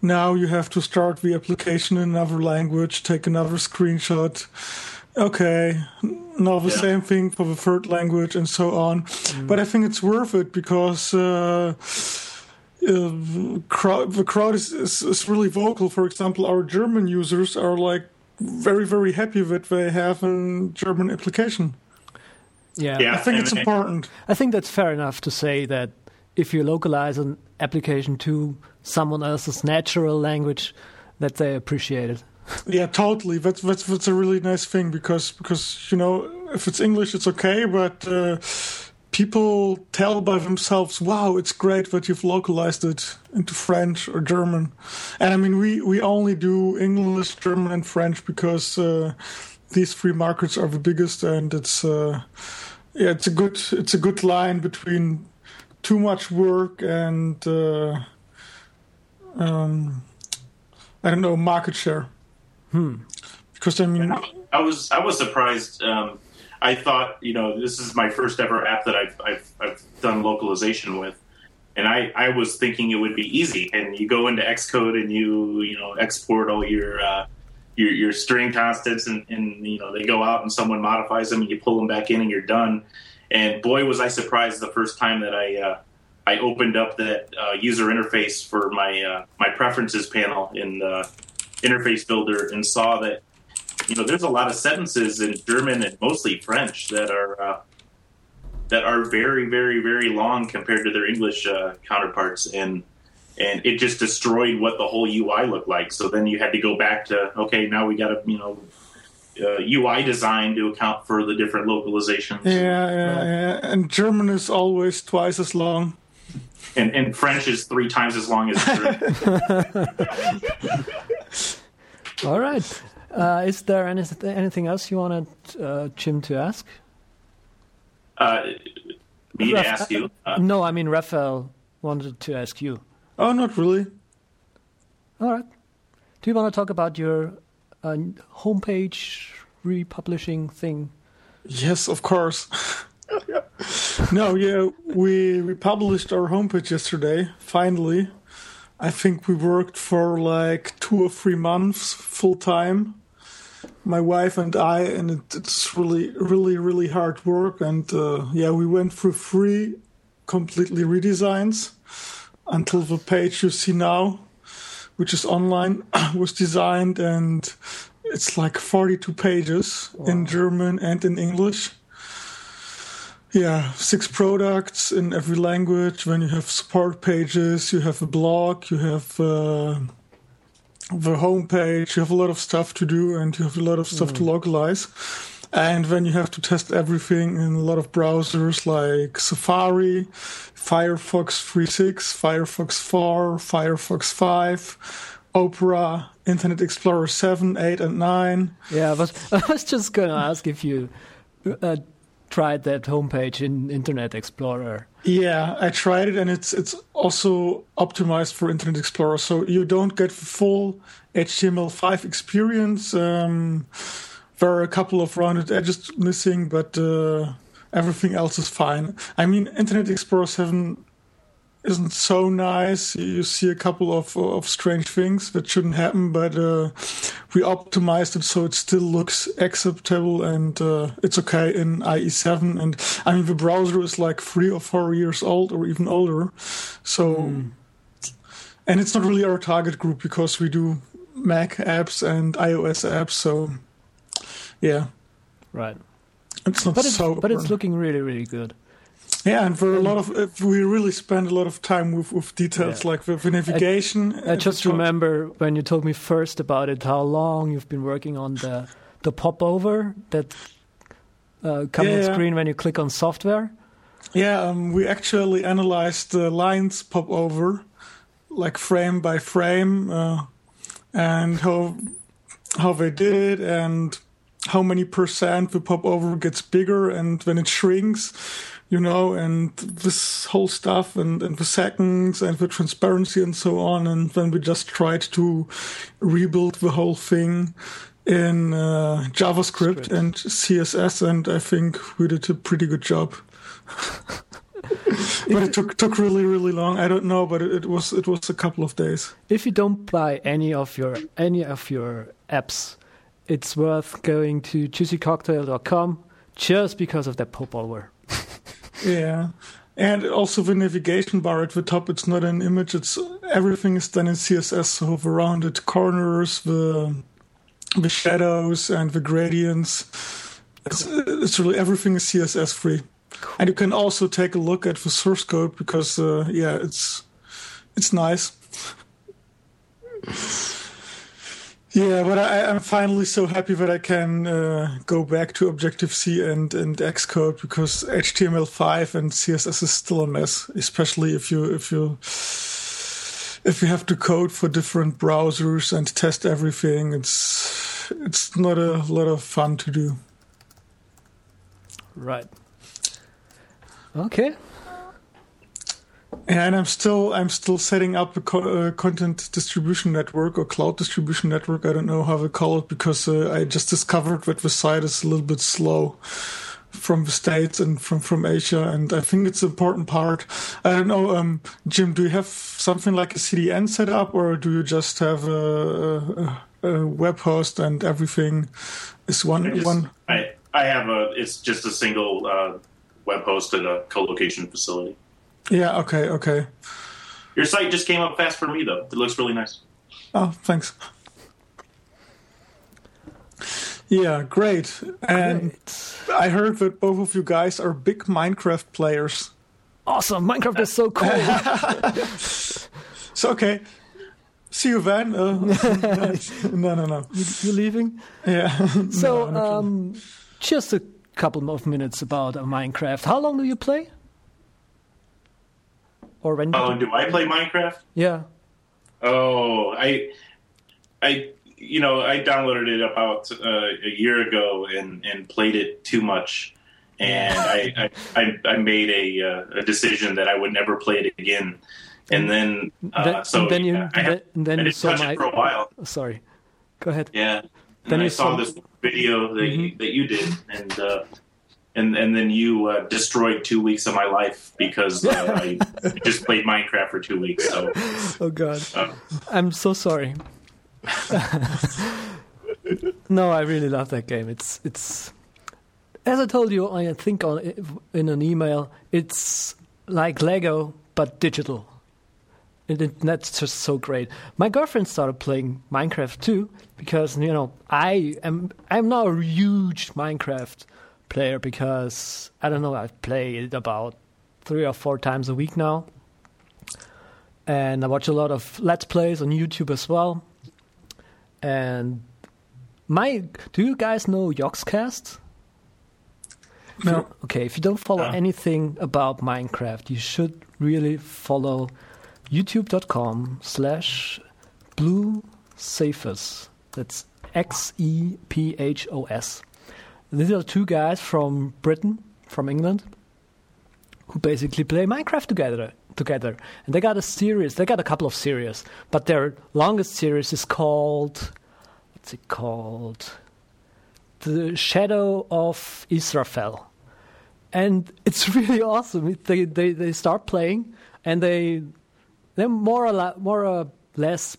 now you have to start the application in another language, take another screenshot. Okay, now the yeah. same thing for the third language, and so on. Mm. But I think it's worth it because. Uh, uh, crowd, the crowd is, is, is, really vocal. For example, our German users are like very, very happy that they have a German application. Yeah, yeah I think it's important. I think that's fair enough to say that if you localize an application to someone else's natural language, that they appreciate it. yeah, totally. That's that's that's a really nice thing because because you know if it's English, it's okay, but. Uh, people tell by themselves, "Wow, it's great that you've localized it into French or German." And I mean, we we only do English, German, and French because uh, these three markets are the biggest, and it's uh, yeah, it's a good it's a good line between too much work and uh, um, I don't know market share. Hmm. Because I mean, I was I was surprised. Um, I thought, you know, this is my first ever app that I've, I've, I've done localization with. And I, I was thinking it would be easy. And you go into Xcode and you, you know, export all your, uh, your, your string constants and, and, you know, they go out and someone modifies them and you pull them back in and you're done. And boy, was I surprised the first time that I, uh, I opened up that uh, user interface for my, uh, my preferences panel in the interface builder and saw that you know, there's a lot of sentences in German and mostly French that are uh, that are very, very, very long compared to their English uh, counterparts, and and it just destroyed what the whole UI looked like. So then you had to go back to okay, now we got to you know. Uh, UI design to account for the different localizations. Yeah, yeah, yeah. And German is always twice as long. And, and French is three times as long as German. All right. Uh, is there any, anything else you wanted uh, Jim to ask? Uh, me Raf- to ask you? Uh, no, I mean Raphael wanted to ask you. Oh, not really. All right. Do you want to talk about your uh, homepage republishing thing? Yes, of course. no, yeah, we we published our homepage yesterday. Finally, I think we worked for like two or three months full time. My wife and I, and it, it's really, really, really hard work. And uh, yeah, we went through three completely redesigns until the page you see now, which is online, was designed, and it's like 42 pages wow. in German and in English yeah, six products in every language. When you have support pages, you have a blog, you have uh, the homepage, you have a lot of stuff to do, and you have a lot of stuff mm. to localize. And when you have to test everything in a lot of browsers like Safari, Firefox 3.6, Firefox 4, Firefox 5, Opera, Internet Explorer 7, 8, and 9. Yeah, but I was just going to ask if you uh, tried that homepage in Internet Explorer. Yeah, I tried it, and it's it's also optimized for Internet Explorer, so you don't get full HTML5 experience. Um, there are a couple of rounded edges missing, but uh, everything else is fine. I mean, Internet Explorer 7 isn't so nice. You see a couple of of strange things that shouldn't happen, but uh, we optimized it so it still looks acceptable and uh, it's okay in IE7. And I mean, the browser is like three or four years old or even older, so. Mm. And it's not really our target group because we do Mac apps and iOS apps, so yeah. Right. It's not but it's, so. But it's looking really, really good. Yeah, and for a lot of we really spend a lot of time with, with details yeah. like the, the navigation. I, I just remember when you told me first about it, how long you've been working on the the popover that uh, comes yeah, on screen when you click on software. Yeah, um, we actually analyzed the lines popover, like frame by frame, uh, and how how they did it, and how many percent the popover gets bigger, and when it shrinks you know, and this whole stuff and, and the seconds and the transparency and so on. And then we just tried to rebuild the whole thing in uh, JavaScript Script. and CSS, and I think we did a pretty good job. but it took took really really long. I don't know, but it, it, was it was a couple of days. If you don't buy any of your any of your apps, it's worth going to juicycocktail.com just because of that popover. Yeah. And also the navigation bar at the top, it's not an image, it's everything is done in CSS, so the rounded corners, the the shadows and the gradients. It's, it's really everything is CSS free. Cool. And you can also take a look at the source code because uh, yeah, it's it's nice. Yeah, but I, am finally so happy that I can uh, go back to Objective C and, and Xcode because HTML5 and CSS is still a mess, especially if you if you if you have to code for different browsers and test everything. It's it's not a lot of fun to do. Right. Okay and I'm still I'm still setting up a co- uh, content distribution network or cloud distribution network. I don't know how to call it because uh, I just discovered that the site is a little bit slow from the states and from from Asia, and I think it's an important part. I don't know, um, Jim. Do you have something like a CDN set up, or do you just have a, a, a web host and everything is one I just, one? I I have a. It's just a single uh, web host at a co-location facility. Yeah. Okay. Okay. Your site just came up fast for me, though. It looks really nice. Oh, thanks. Yeah, great. And great. I heard that both of you guys are big Minecraft players. Awesome! Minecraft is so cool. so okay. See you then. Uh, no, no, no. You're leaving? Yeah. So, no, um, just a couple of minutes about uh, Minecraft. How long do you play? Or when? Oh, do I play Minecraft? Yeah. Oh, I, I, you know, I downloaded it about uh, a year ago and and played it too much, and I, I, I made a uh, a decision that I would never play it again. And then, uh, then so then you, I, have, then I you saw my, for a while. Sorry, go ahead. Yeah. And then I saw, saw this video that mm-hmm. you, that you did, and uh, and and then you uh, destroyed two weeks of my life because uh, I just played Minecraft for two weeks. So, oh god, uh, I'm so sorry. no, I really love that game. It's it's as I told you, I think on in an email, it's like Lego but digital. And it, that's just so great. My girlfriend started playing Minecraft too because you know I am I'm now a huge Minecraft player because I don't know I play it about three or four times a week now, and I watch a lot of let's plays on YouTube as well. And my, do you guys know Yogscast? No. Okay, if you don't follow no. anything about Minecraft, you should really follow youtube.com slash blue. That's X E P H O S. These are two guys from Britain, from England, who basically play Minecraft together. Together, and they got a series. They got a couple of series, but their longest series is called what's it called? The Shadow of Israfel and it's really awesome. They they they start playing, and they they're more or la- more or less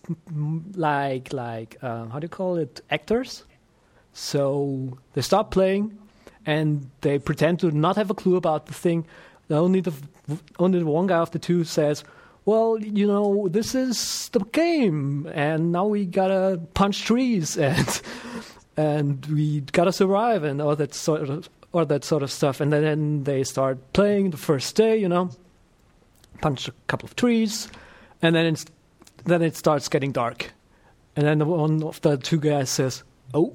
like like uh, how do you call it actors. So they start playing, and they pretend to not have a clue about the thing. Only the only the one guy of the two says, "Well, you know, this is the game, and now we gotta punch trees and." and we gotta survive and all that sort of or that sort of stuff. And then they start playing the first day, you know, punch a couple of trees, and then it's, then it starts getting dark. And then the one of the two guys says, "Oh,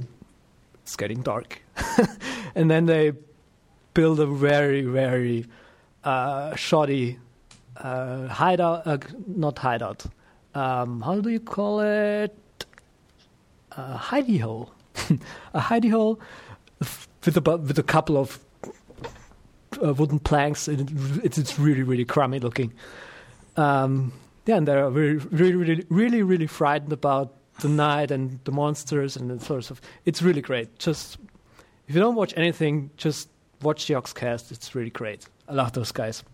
it's getting dark," and then they build a very very uh, shoddy uh, hideout, uh, not hideout. Um, how do you call it? Uh, hidey hole. a hidey hole with a with a couple of uh, wooden planks. It, it's it's really really crummy looking. Um, yeah, and they're really really really really really frightened about the night and the monsters and the sort of. It's really great. Just if you don't watch anything, just watch the Yogscast. It's really great. I love those guys.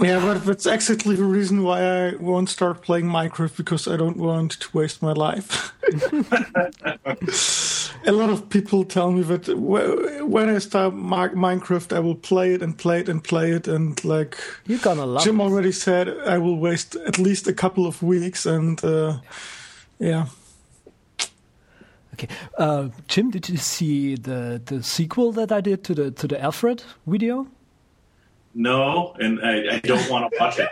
Yeah, but that's exactly the reason why I won't start playing Minecraft because I don't want to waste my life. a lot of people tell me that when I start Minecraft, I will play it and play it and play it, and like you're gonna love. Jim it. already said, I will waste at least a couple of weeks, and uh, yeah. Okay, uh, Jim, did you see the the sequel that I did to the to the Alfred video? No, and I, I don't want to watch it.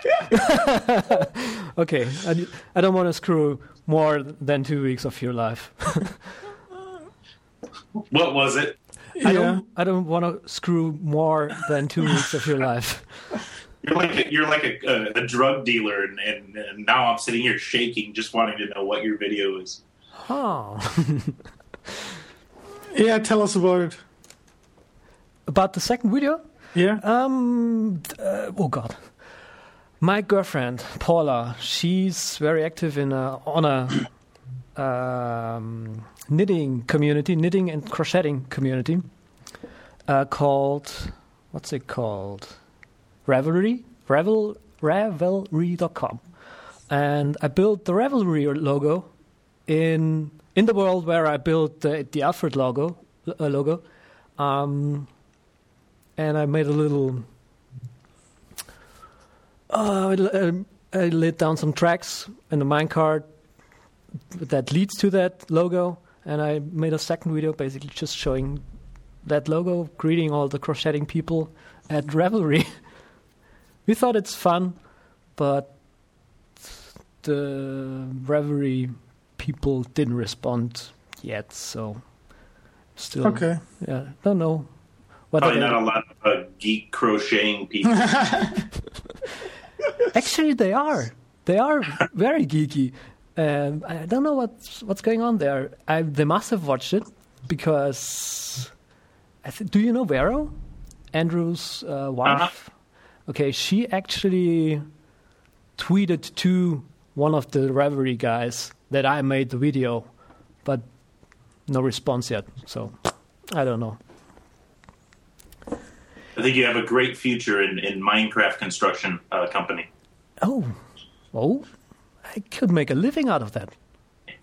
okay, I, I don't want to screw more than two weeks of your life. what was it? I don't. I don't want to screw more than two weeks of your life. You're like a, you're like a, a, a drug dealer, and, and, and, now I'm sitting here shaking, just wanting to know what your video is. Oh. yeah, tell us about it. About the second video? Yeah. Um. Uh, oh God. My girlfriend Paula, she's very active in a, on a um, knitting community, knitting and crocheting community, uh, called what's it called? Ravelry, Ravel, Ravelry.com, and I built the Ravelry logo in in the world where I built the, the Alfred logo uh, logo. Um, and I made a little. Uh, I, I laid down some tracks in the minecart that leads to that logo, and I made a second video basically just showing that logo, greeting all the crocheting people at Ravelry. we thought it's fun, but the Ravelry people didn't respond yet, so still. Okay. Yeah, don't know what Probably not a lot of uh, geek crocheting people. Actually, they are. They are very geeky. Um, I don't know what's what's going on there. I, they must have watched it because. Th- do you know Vero, Andrew's uh, wife? Uh-huh. Okay, she actually tweeted to one of the Ravelry guys that I made the video, but no response yet. So I don't know. I think you have a great future in, in Minecraft construction uh, company. Oh, oh, I could make a living out of that.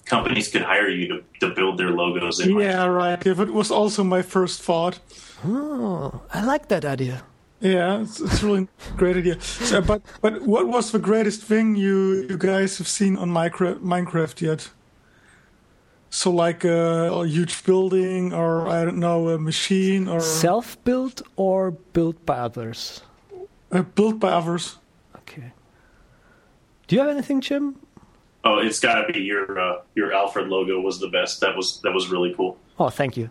Companies could hire you to, to build their logos. In Yeah, right. If it was also my first thought. Oh, I like that idea. Yeah, it's, it's really great idea. So, but but what was the greatest thing you you guys have seen on Minecraft Minecraft yet? So like a, a huge building, or I don't know, a machine, or Self-built or built by others? uh, built by others. Okay. Do you have anything, Jim? Oh, it's got to be your uh, your Alfred logo was the best. That was that was really cool. Oh, thank you.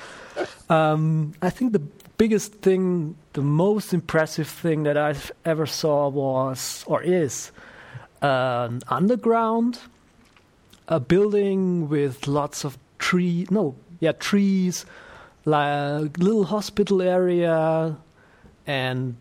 um, I think the biggest thing, the most impressive thing that I've ever saw was or is an underground, a building with lots of tree. No, yeah, trees, like little hospital area, and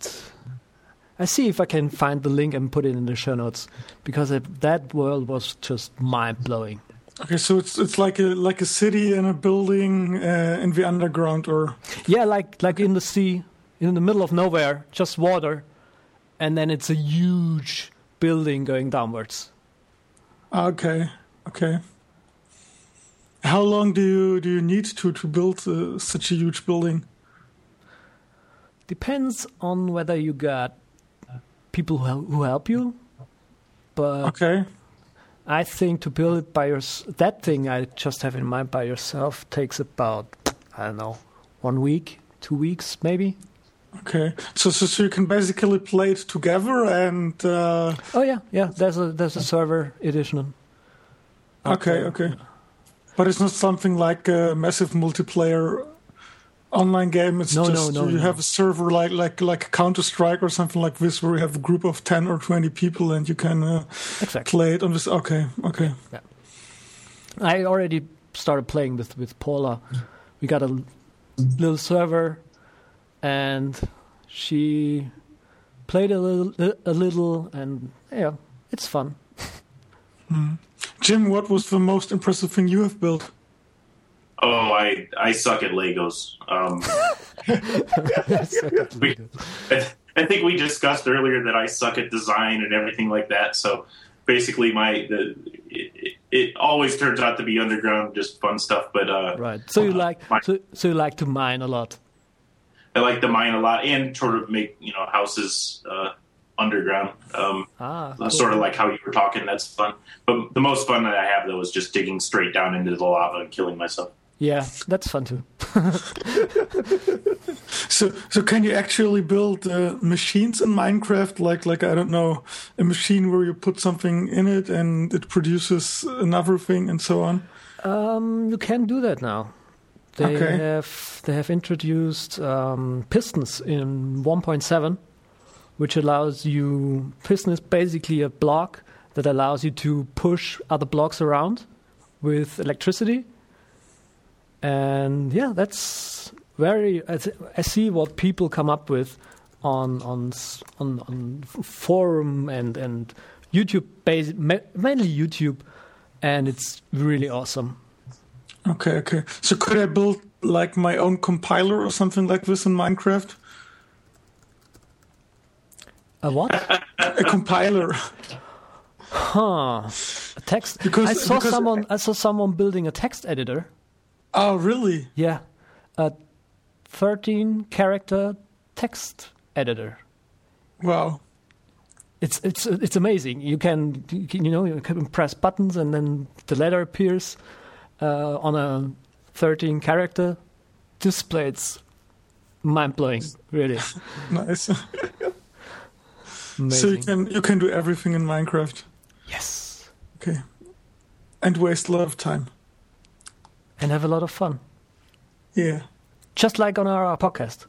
I see if I can find the link and put it in the show notes because it, that world was just mind blowing. Okay, so it's it's like a like a city and a building uh, in the underground, or Yeah, like like in the sea, in the middle of nowhere, just water, and then it's a huge building going downwards. okay, okay. How long do you do you need to to build uh, such a huge building? Depends on whether you got people who who help you, but Okay, I think to build it by your that thing I just have in mind by yourself takes about I don't know one week, two weeks maybe. okay. So so, so you can basically play it together, and uh, Oh yeah, yeah. There's a there's a server edition. okay, okay. But it's not something like a massive multiplayer online game. It's No, just no, you no. have a server like like like Counter Strike or something like this, where you have a group of ten or twenty people, and you can uh, Exactly. play it on this. Okay, okay. I already started playing with with Paula. We got a little server, and she played a little, a little, and yeah, it's fun. Jim, what was the most impressive thing you have built? Oh, I I suck at Legos. Um, we, I think we discussed earlier that I suck at design and everything like that. So basically, my the it, it always turns out to be underground, just fun stuff. But uh, right. So you uh, like my- so, so you like to mine a lot. I like to mine a lot and sort of make you know houses uh, underground. Um, Ah, uh, sort of like how you were talking. That's fun. But the most fun that I have though is just digging straight down into the lava and killing myself. Yeah, that's fun too. So, so can you actually build uh, machines in Minecraft? Like, like I don't know, a machine where you put something in it and it produces another thing, and so on. Um, you can do that now. They Okay. have they have introduced um, pistons in 1.7, which allows you piston is basically a block that allows you to push other blocks around with electricity. And yeah, that's very. I, see what people come up with on on on, on forum and and YouTube, ma- mainly YouTube, and it's really awesome. Okay, okay. So could I build like my own compiler or something like this in Minecraft? A what? A compiler. Huh. A text. Because- I saw because- someone. I saw someone building a text editor. Oh, really? Yeah, a 13 character text editor. Wow. It's it's it's amazing. You can you know you can press buttons and then the letter appears uh, on a 13 character display. It's mind blowing, really Nice. so you can you can do everything in Minecraft. yes, Okay. And waste a lot of time. And have a lot of fun, Yeah. just like on our podcast.